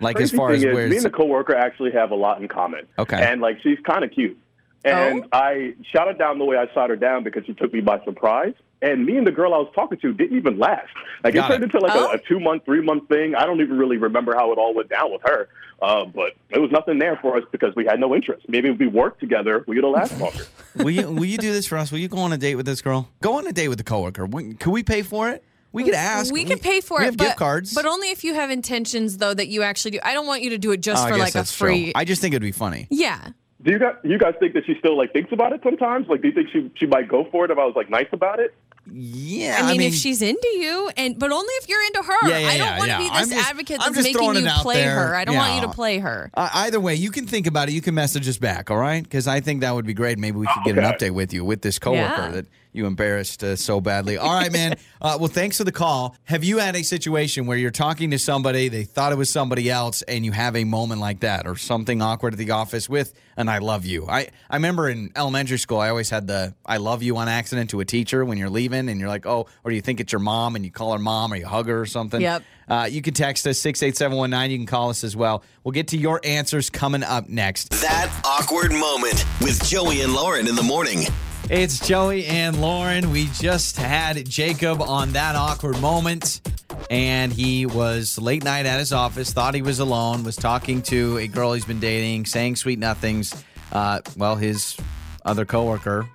Like as far thing as is, where me it's, and the coworker actually have a lot in common. Okay. And like, she's kind of cute. And Oh? I shot her down the way I shot her down because she took me by surprise. And me and the girl I was talking to didn't even last. Like Got it turned it. into like Oh. a, a two month, three month thing. I don't even really remember how it all went down with her. Uh, but there was nothing there for us because we had no interest. Maybe if we worked together, we would have lasted longer. [LAUGHS] will you will you do this for us? Will you go on a date with this girl? Go on a date with a coworker. We- Can we pay for it? We could ask. We could pay for we it, have but, gift cards. but only if you have intentions, though, that you actually do. I don't want you to do it just Oh, for guess like a that's true. free. I just think it'd be funny. yeah. Do you guys, you guys think that she still like thinks about it sometimes? Like, do you think she she might go for it if I was like nice about it? Yeah, I mean, if she's into you, and but only if you're into her. Yeah, yeah, I don't yeah, want to yeah. be I'm this just- advocate I'm that's just making throwing you it out play there. her. I don't want you to play her. Uh, either way, you can think about it. You can message us back, all right? Because I think that would be great. Maybe we could get an update with you with this coworker Yeah. that you embarrassed uh, so badly. All right, man. [LAUGHS] Uh, well, thanks for the call. Have you had a situation where you're talking to somebody, they thought it was somebody else, and you have a moment like that, or something awkward at the office with an "I love you"? I I remember in elementary school, I always had the "I love you" on accident to a teacher when you're leaving, and you're like, oh, or you think it's your mom, and you call her mom, or you hug her or something. Yep. Uh, you can text us 68719. You can call us as well. We'll get to your answers coming up next. That awkward moment with Joey and Lauren in the morning. It's Joey and Lauren. We just had Jacob on that awkward moment, and he was late night at his office, thought he was alone, was talking to a girl he's been dating, saying sweet nothings. Uh, well, his other coworker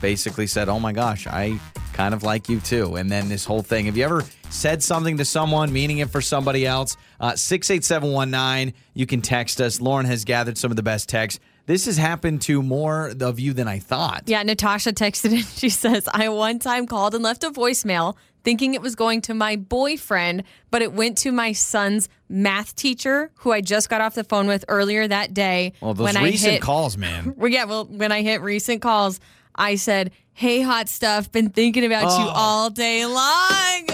basically said, Oh my gosh, I kind of like you too. And then this whole thing. Have you ever said something to someone, meaning it for somebody else? Uh, 68719, you can text us. Lauren has gathered some of the best texts. This has happened to more of you than I thought. Yeah, Natasha texted in. [LAUGHS] She says, I one time called and left a voicemail thinking it was going to my boyfriend, but it went to my son's math teacher, who I just got off the phone with earlier that day. Well, those when I recent hit, calls, man. [LAUGHS] Well, yeah, well, when I hit recent calls, I said, Hey, hot stuff, been thinking about you Oh. all day long.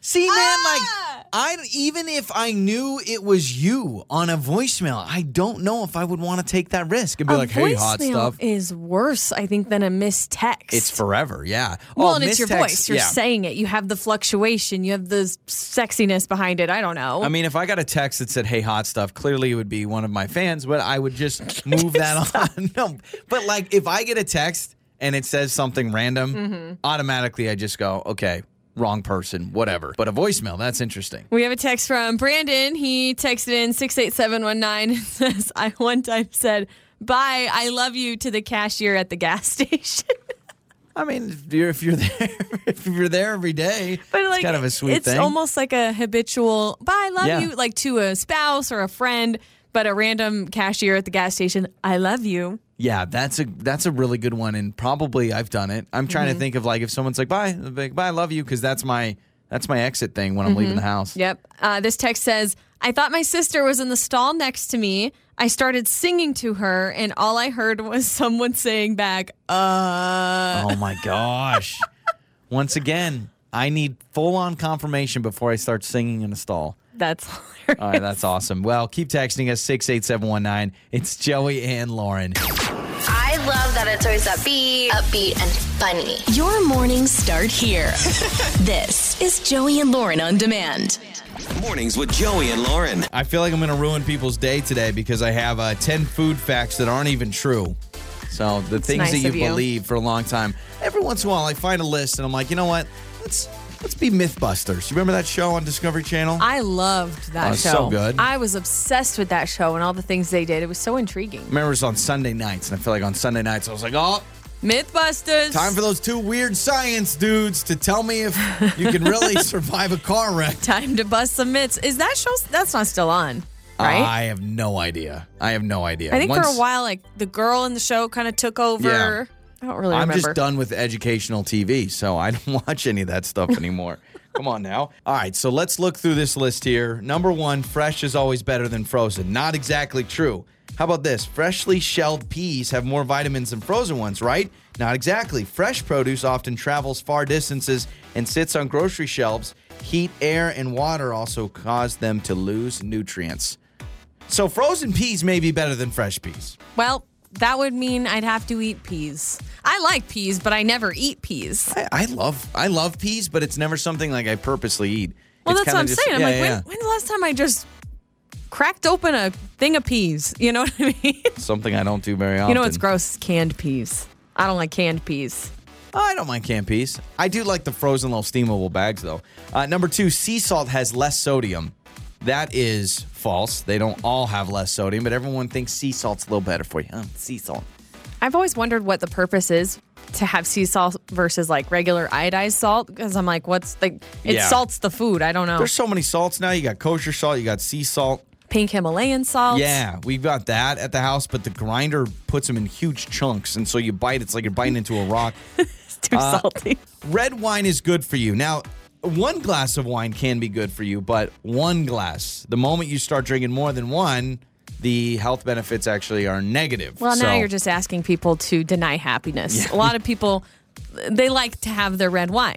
See, man, Ah! like I even if I knew it was you on a voicemail, I don't know if I would want to take that risk and be a like, "Hey, hot stuff." is worse, I think, than a missed text. It's forever, yeah. well, oh, and it's your mistext, voice. You're yeah. saying it. You have the fluctuation. You have the sexiness behind it. I don't know. I mean, if I got a text that said, "Hey, hot stuff," clearly it would be one of my fans, but I would just [LAUGHS] move that on. [LAUGHS] no, but like if I get a text and it says something random, Mm-hmm. automatically I just go, "Okay, wrong person, whatever." But a voicemail, that's interesting. We have a text from Brandon. He texted in 68719 and [LAUGHS] says, I one time said, Bye, I love you to the cashier at the gas [LAUGHS] station. I mean, if you're if you're there [LAUGHS] if you're there every day, but it's kind of a sweet it's thing. It's almost like a habitual, Bye, I love Yeah. you, like to a spouse or a friend, but a random cashier at the gas station, I love you. Yeah, that's a that's a really good one, and probably I've done it. I'm trying Mm-hmm. to think of like if someone's like bye, be like, bye, I love you, because that's my that's my exit thing when I'm leaving the house. Mm-hmm. Yep. Uh, this text says, I thought my sister was in the stall next to me. I started singing to her, and all I heard was [LAUGHS] someone saying back, uh. Oh my gosh! [LAUGHS] Once again, I need full on confirmation before I start singing in a stall. That's hilarious. All right, that's awesome. Well, keep texting us six eight seven one nine. It's Joey and Lauren. I love that it's always upbeat, upbeat, and funny. Your mornings start here. [LAUGHS] this is Joey and Lauren on demand. Mornings with Joey and Lauren. I feel like I'm going to ruin people's day today because I have uh, 10 food facts that aren't even true. So the things nice that you you. believe for a long time. Every once in a while, I find a list and I'm like, you know what? Let's let's be MythBusters. You remember that show on Discovery Channel? I loved that Oh, show. so good. I was obsessed with that show and all the things they did. It was so intriguing. remember it was on Sunday nights, and I feel like on Sunday nights I was like, oh, Mythbusters. time for those two weird science dudes to tell me if you can really [LAUGHS] survive a car wreck. Time to bust some myths. Is that show? That's not still on, right? I have no idea. I have no idea. I think for a while, like the girl in the show kind of took over. Yeah. I don't really I'm remember. just done with educational TV, so I don't [LAUGHS] watch any of that stuff anymore. Come on now. All right, so let's look through this list here. Number one, fresh is always better than frozen. Not exactly true. How about this? Freshly shelled peas have more vitamins than frozen ones, right? Not exactly. Fresh produce often travels far distances and sits on grocery shelves. Heat, air, and water also cause them to lose nutrients. So frozen peas may be better than fresh peas. Well, that would mean I'd have to eat peas. I like peas, but I never eat peas. I, I love I love peas, but it's never something like I purposely eat. Well, It's that's what I'm just- saying. I'm like, yeah, when, when's the last time I just cracked open a thing of peas? [LAUGHS] You know what I mean? something I don't do very often. You know what's gross? Canned peas. I don't like canned peas. I don't mind canned peas. I do like the frozen little steamable bags, though. Uh, number two, sea salt has less sodium. That is false. They don't all have less sodium, but everyone thinks sea salt's a little better for you. Oh, sea salt. I've always wondered what the purpose is to have sea salt versus like regular iodized salt because I'm like, what's like it Yeah. salts the food. I don't know. There's so many salts now. You got kosher salt, you got sea salt. Pink Himalayan salt. Yeah, we've got that at the house, but the grinder puts them in huge chunks, and so you bite. It's like you're biting into a rock. [LAUGHS] it's too Uh, salty. Red wine is good for you. Now, one glass of wine can be good for you, but one glass, the moment you start drinking more than one, the health benefits actually are negative. Well, now So- you're just asking people to deny happiness. A lot of people, they like to have their red wine.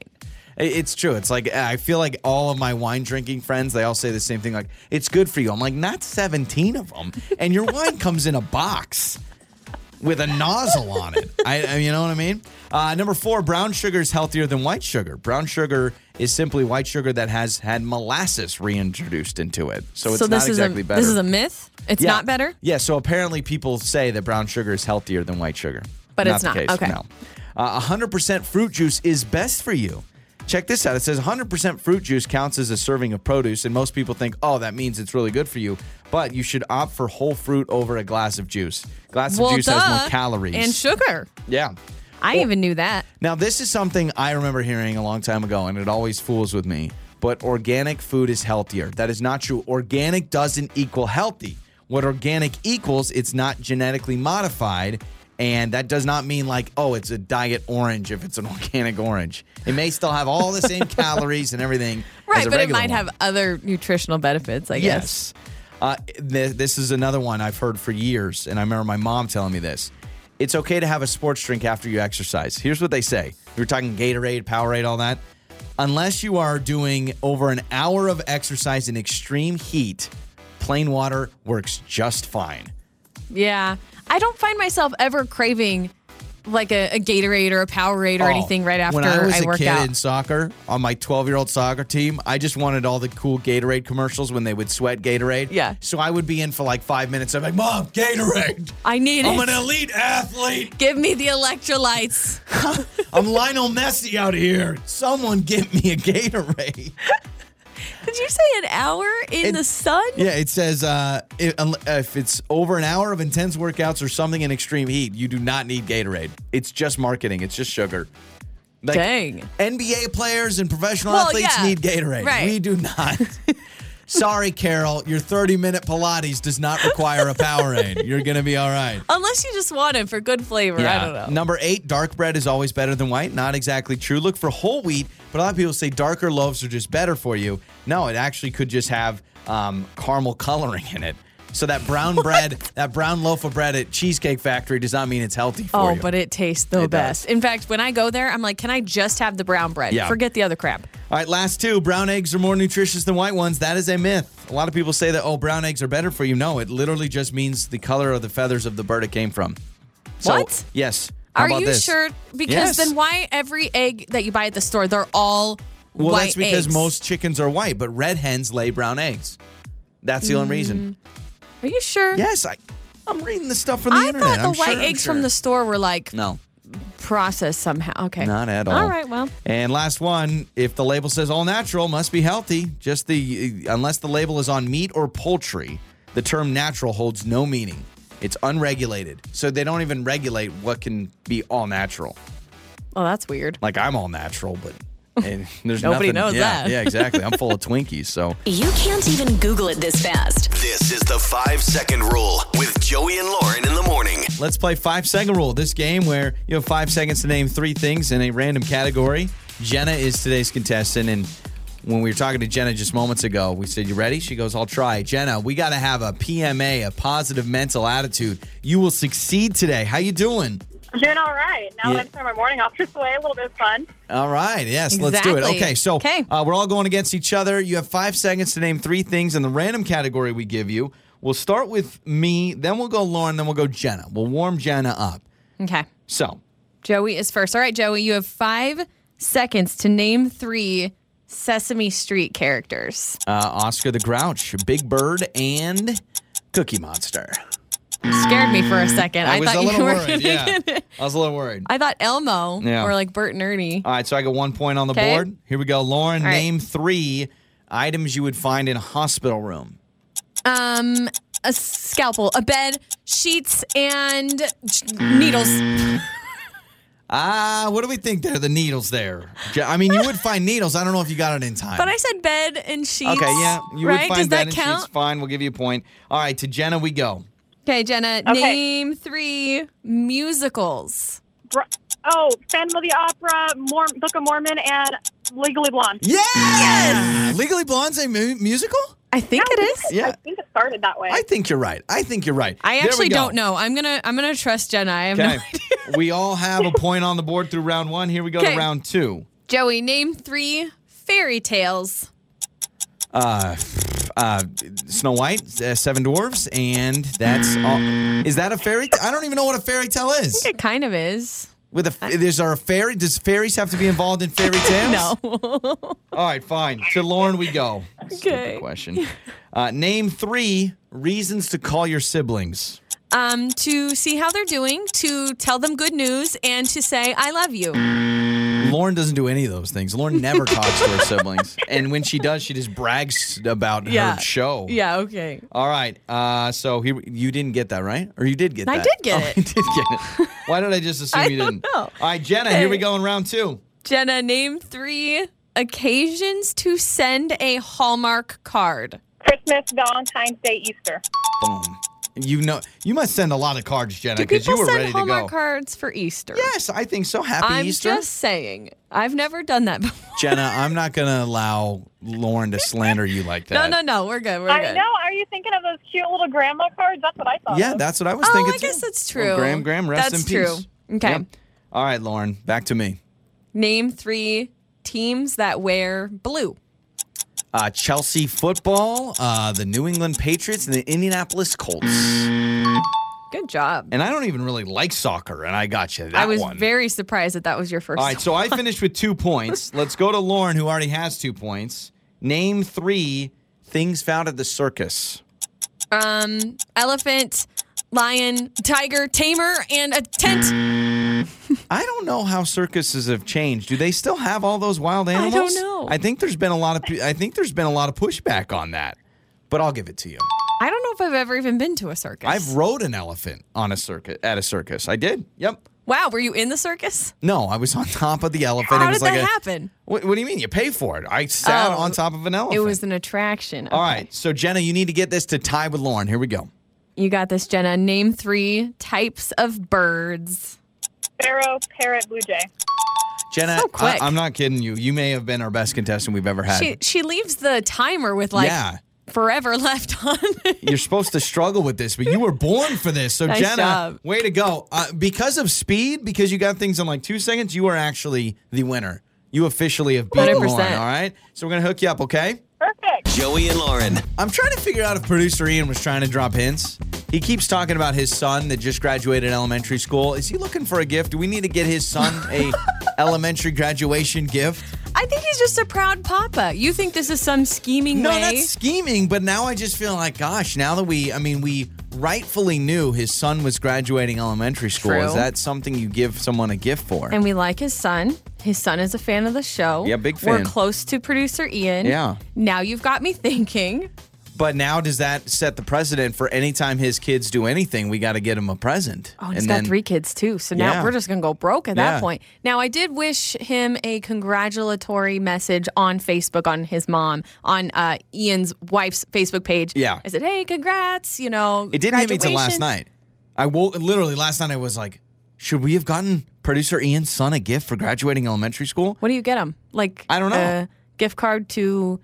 It's true. It's like I feel like all of my wine drinking friends, they all say the same thing. Like it's good for you. I'm like not 17 of them, and your wine comes in a box with a nozzle on it. [LAUGHS] I, I- you know what I mean. Uh, number four, brown sugar is healthier than white sugar. Brown sugar is simply white sugar that has had molasses reintroduced into it, so it's so not exactly a better. this is a myth. It's Yeah. not better. Yeah. So apparently, people say that brown sugar is healthier than white sugar, But it's the not. case, Okay. No. Uh, 100% fruit juice is best for you. Check this out. It says 100% fruit juice counts as a serving of produce, and most people think, oh, that means it's really good for you. But you should opt for whole fruit over a glass of juice. Glass well, of juice has more calories. and sugar. yeah. I even knew that. Now, this is something I remember hearing a long time ago, and it always fools with me. But organic food is healthier. That is not true. Organic doesn't equal healthy. What organic equals, it's not genetically modified. And that does not mean like, oh, it's a diet orange if it's an [LAUGHS] organic orange. It may still have all the same [LAUGHS] calories and everything. as Right, but it might one. have other nutritional benefits, I guess. Yes. Uh, th- this is another one I've heard for years, and I remember my mom telling me this. It's okay to have a sports drink after you exercise. Here's what they say. We were talking Gatorade, Powerade, all that. Unless you are doing over an hour of exercise in extreme heat, plain water works just fine. Yeah. I don't find myself ever craving like a, a Gatorade or a Powerade or Oh, anything right after I work out. when I was a work kid out. in soccer on my 12 year old soccer team, I just wanted all the cool Gatorade commercials when they would sweat Gatorade. Yeah. So I would be in for like five minutes. I'm like, Mom, Gatorade. I need it. I'm an elite athlete. Give me the electrolytes. [LAUGHS] I'm Lionel Messi out here. Someone get me a Gatorade. [LAUGHS] Did you say an hour in It- the sun? Yeah, it says uh, if, if it's over an hour of intense workouts or something in extreme heat, you do not need Gatorade. It's just marketing. It's just sugar. Like, Dang. NBA players and professional Well, athletes yeah, need Gatorade. right. We do not. [LAUGHS] Sorry, Carol. Your 30 minute Pilates does not require a Powerade. You're going to be all right. Unless you just want it for good flavor. I don't know. Number eight, dark bread is always better than white. Not exactly true. Look for whole wheat, but a lot of people say darker loaves are just better for you. No, it actually could just have um, caramel coloring in it. So that brown bread, that brown loaf of bread at Cheesecake Factory does not mean it's healthy for Oh, you. but it tastes the It does. best. In fact, when I go there, I'm like, can I just have the brown bread? Yeah. Forget the other crap. All right, last two. Brown eggs are more nutritious than white ones. That is a myth. A lot of people say that, oh, brown eggs are better for you. No, it literally just means the color of the feathers of the bird it came from. So, What? Yes. How Are about you this? sure? Because Yes. then why every egg that you buy at the store, they're all Well, white that's because eggs? most chickens are white, but red hens lay brown eggs. That's the only reason. Mm. Are you sure? Yes, I, I'm reading the stuff from the internet. I internet. thought the I'm white sure, I'm eggs from the store were like No, processed somehow. Okay. not at all. All right, well. And last one, if the label says all natural, must be healthy. Just the unless the label is on meat or poultry, the term natural holds no meaning. It's unregulated, so they don't even regulate what can be all natural. Oh, that's weird. Like I'm all natural, but and [LAUGHS] there's Nobody nothing- knows yeah, that. Yeah, exactly. I'm full of [LAUGHS] Twinkies, so You can't even Google it this fast. This is the five second rule with Joey and Lauren in the morning. Let's play five second rule. This game where you have five seconds to name three things in a random category. Jenna is today's contestant, and when we were talking to Jenna just moments ago, we said, "You ready?" She goes, "I'll try." Jenna, we got to have a PMA, a positive mental attitude. You will succeed today. How you doing? I'm doing all right. Now Yeah. that I start my morning off this way, a little bit of fun. All right. Yes, exactly. let's do it. Okay, so Okay. Uh, we're all going against each other. You have five seconds to name three things in the random category we give you. We'll start with me, then we'll go Lauren, then we'll go Jenna. We'll warm Jenna up. Okay. So, Joey is first. All right, Joey, you have five seconds to name three Sesame Street characters. uh, Oscar the Grouch, Big Bird, and Cookie Monster. Scared me for a second. I, was thought you were worried. Yeah, get it. I was a little worried. I thought Elmo Yeah. or like Bert and Ernie. All right, so I got one point on the 'Kay. board. Here we go. Lauren, right. name three items you would find in a hospital room. Um, a scalpel, a bed, sheets, and needles. [LAUGHS] Ah, what do we think there? The needles there. I mean, you would find needles. I don't know if you got it in time. But I said bed and sheets. okay, yeah, you right? would find Does bed that and count? sheets. Fine, we'll give you a point. All right, to Jenna we go. Okay, Jenna, Okay. name three musicals. Oh, Phantom of the Opera, Mor- Book of Mormon, and Legally Blonde. Yes! Legally Blonde's a mu- musical? I think it is. Yeah. I think it started that way. I think you're right. I think you're right. I actually don't know. I'm gonna I'm gonna trust Jenna. I have no Okay. [LAUGHS] idea. we all have a point on the board through round one. Here we go Okay. to round two. Joey, name three fairy tales. Uh, uh, Snow White, uh, Seven Dwarfs, and that's all. Is that a fairy? I don't even know what a fairy tale is. It kind of is. With a, is there a fairy? Does fairies have to be involved in fairy [LAUGHS] tales? No. [LAUGHS] All right, fine. To Lauren we go. Stupid Okay. question. Uh, name three reasons to call your siblings. um, to see how they're doing, to tell them good news, and to say I love you. Lauren doesn't do any of those things. Lauren never talks to her siblings, and when she does, she just brags about Yeah. her show. Yeah. Okay. All right. Uh, so here you didn't get that right, or you did get that. I that? did get Oh, [LAUGHS] it. you did get it. Why did I just assume I you don't didn't? know. All right, Jenna. Here we go in round two. Jenna, name three occasions to send a Hallmark card. Christmas, Valentine's Day, Easter. Boom. You know, you must send a lot of cards, Jenna, Do because people you were send ready to Hallmark go. cards for Easter? Yes, I think so. Happy Easter. I'm Easter, just saying. I've never done that [LAUGHS] before. Jenna. I'm not gonna allow Lauren to slander you like that. no, no. No. We're good. We're good. I good. know. Are you thinking of those cute little grandma cards? That's what I thought. Yeah, of. that's what I was Oh, thinking. I guess too. that's Well, true. Graham, Graham, rest That's in true. peace. Okay. Yep. All right, Lauren, back to me. Name three teams that wear blue. Uh, Chelsea football, uh, the New England Patriots, and the Indianapolis Colts. Good job. And I don't even really like soccer, and I got you that I was one. very surprised that that was your first. All right, so I finished with two points. [LAUGHS] Let's go to Lauren, who already has two points. Name three things found at the circus. um, elephant, lion, tiger, tamer, and a tent. I don't know how circuses have changed. Do they still have all those wild animals? I don't know. I think there's been a lot of. I think there's been a lot of pushback on that, but I'll give it to you. I don't know if I've ever even been to a circus. I've rode an elephant on a circuit at a circus. I did. Yep. wow, were you in the circus? No, I was on top of the elephant. How it was did like that a, happen? What, what do you mean? You pay for it? I sat Oh, on top of an elephant. It was an attraction. All Okay. right. So Jenna, you need to get this to tie with Lauren. Here we go. You got this, Jenna. Name three types of birds. Sparrow, parrot, blue jay. Jenna, So quick. I, am not kidding you. You may have been our best contestant we've ever had. She she leaves the timer with like Yeah. forever [LAUGHS] left on. You're supposed to struggle with this, but you were born for this. So Nice Jenna, job. way to go. Uh, because of speed, because you got things in like two seconds, you are actually the winner. You officially have beaten 100%. Lauren. All right. So we're gonna hook you up. Okay. Perfect. Joey and Lauren. I'm trying to figure out if producer Ian was trying to drop hints. He keeps talking about his son that just graduated elementary school. Is he looking for a gift? Do we need to get his son a [LAUGHS] elementary graduation gift? I think he's just a proud papa. You think this is some scheming No, way? not scheming, but now I just feel like, gosh, now that we, I mean, we rightfully knew his son was graduating elementary school. True. Is that something you give someone a gift for? and we like his son. His son is a fan of the show. Yeah, big fan. We're close to producer Ian. Yeah. Now you've got me thinking. But now does that set the precedent for anytime his kids do anything, we got to get him a present? Oh, he's And got then- three kids too. So now Yeah. we're just gonna go broke at Yeah. that point. Now I did wish him a congratulatory message on Facebook on his mom on uh, Ian's wife's Facebook page. Yeah. I said, "Hey, congrats!" You know, It didn't hit me till last night. I woke literally last night. I was like, should we have gotten producer Ian's son a gift for graduating elementary school? What do you get him? Like I don't know. A gift card to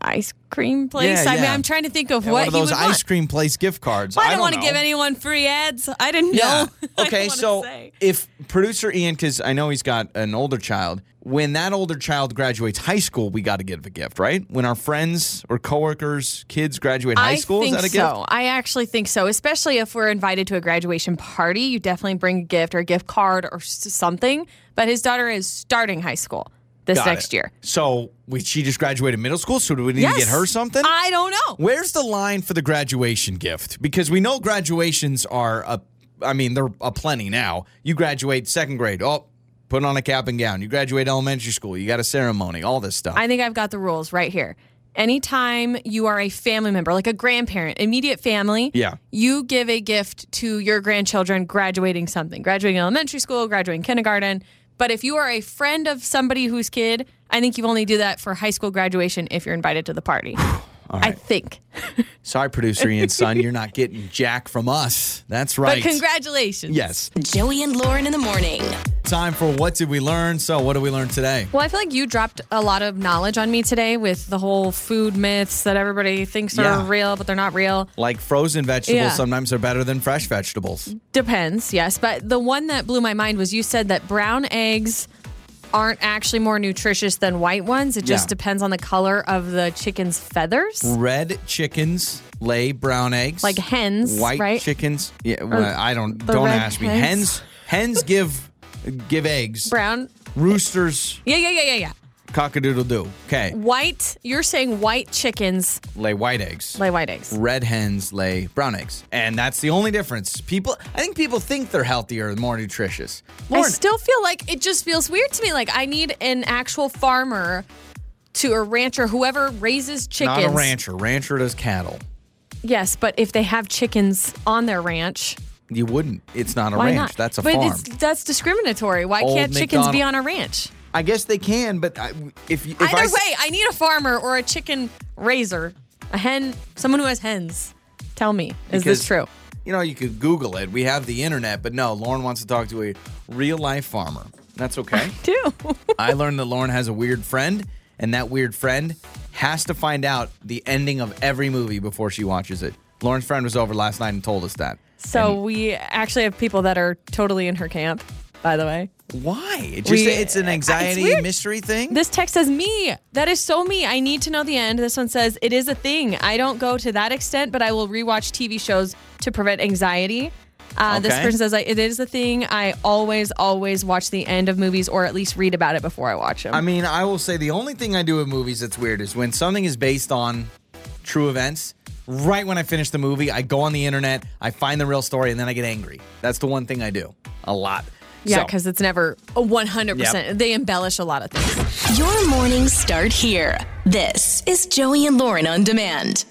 ice cream place. Yeah, I mean, yeah. I'm trying to think of Yeah, what one of he those ice want. cream place gift cards. Well, I, I don't don't want to give anyone free ads. I didn't know. [LAUGHS] Okay, so say. if producer Ian, because I know he's got an older child, when that older child graduates high school, we got to give a gift, right? When our friends or coworkers, kids graduate high I school, is that a so. gift? I actually think so. Especially if we're invited to a graduation party, you definitely bring a gift or a gift card or something. But his daughter is starting high school. This Got next it. year. So we, she just graduated middle school. So do we need to get her something? I don't know. Where's the line for the graduation gift? Because we know graduations are a, I mean, they're a plenty now. You graduate second grade, oh, put on a cap and gown. You graduate elementary school, you got a ceremony, all this stuff. I think I've got the rules right here. Anytime you are a family member, like a grandparent, immediate family, Yeah. you give a gift to your grandchildren graduating something, graduating elementary school, graduating kindergarten. But if you are a friend of somebody whose kid, I think you only do that for high school graduation if you're invited to the party. [SIGHS] [LAUGHS] I think. [LAUGHS] Sorry, producer Ian's son, you're not getting jack from us. That's right. But congratulations. Yes. Joey and Lauren in the morning. Time for what did we learn? So, what did we learn today? Well, I feel like you dropped a lot of knowledge on me today with the whole food myths that everybody thinks are real, but they're not real. Like frozen vegetables Yeah. sometimes are better than fresh vegetables. Depends, yes. But the one that blew my mind was you said that brown eggs aren't actually more nutritious than white ones. It just Yeah. depends on the color of the chicken's feathers. Red chickens lay brown eggs. Like hens, White right? chickens. Yeah, well, I don't the don't red ask me. hens? Hens hens give give eggs. Brown. Roosters Yeah, yeah, yeah, yeah, yeah. Cockadoodle doo. Okay. White, you're saying white chickens Lay white eggs. lay white eggs. Red hens lay brown eggs. And that's the only difference. People I think people think they're healthier and more nutritious. I Lauren, still feel like it just feels weird to me. Like I need an actual farmer to a rancher, whoever raises chickens. not a rancher. Rancher does cattle. Yes, but if they have chickens on their ranch, You wouldn't. It's not a why ranch. not? That's a but farm. It's, that's discriminatory. Why Old can't chickens be McDonald- on a ranch? I guess they can, but I, if if Either I way, I need a farmer or a chicken raiser, a hen, someone who has hens. Tell me, is this true? You know, you could Google it. We have the internet, but no, Lauren wants to talk to a real life farmer. That's okay. [LAUGHS] Do [LAUGHS] I learned that Lauren has a weird friend, and that weird friend has to find out the ending of every movie before she watches it. Lauren's friend was over last night and told us that. so? We actually have people that are totally in her camp. By the way, Why? It just We- it's an anxiety weird. mystery thing. this text says me. That is so me. I need to know the end. This one says it is a thing. I don't go to that extent, but I will rewatch TV shows to prevent anxiety. Uh, This person says it is a thing. I always, always watch the end of movies or at least read about it before I watch them. I mean, I will say the only thing I do with movies that's weird is when something is based on true events. Right when I finish the movie, I go on the internet, I find the real story, and then I get angry. That's the one thing I do a lot. Yeah, So- because it's never a 100%. Yep. They embellish a lot of things. Your mornings start here. This is Joey and Lauren on demand.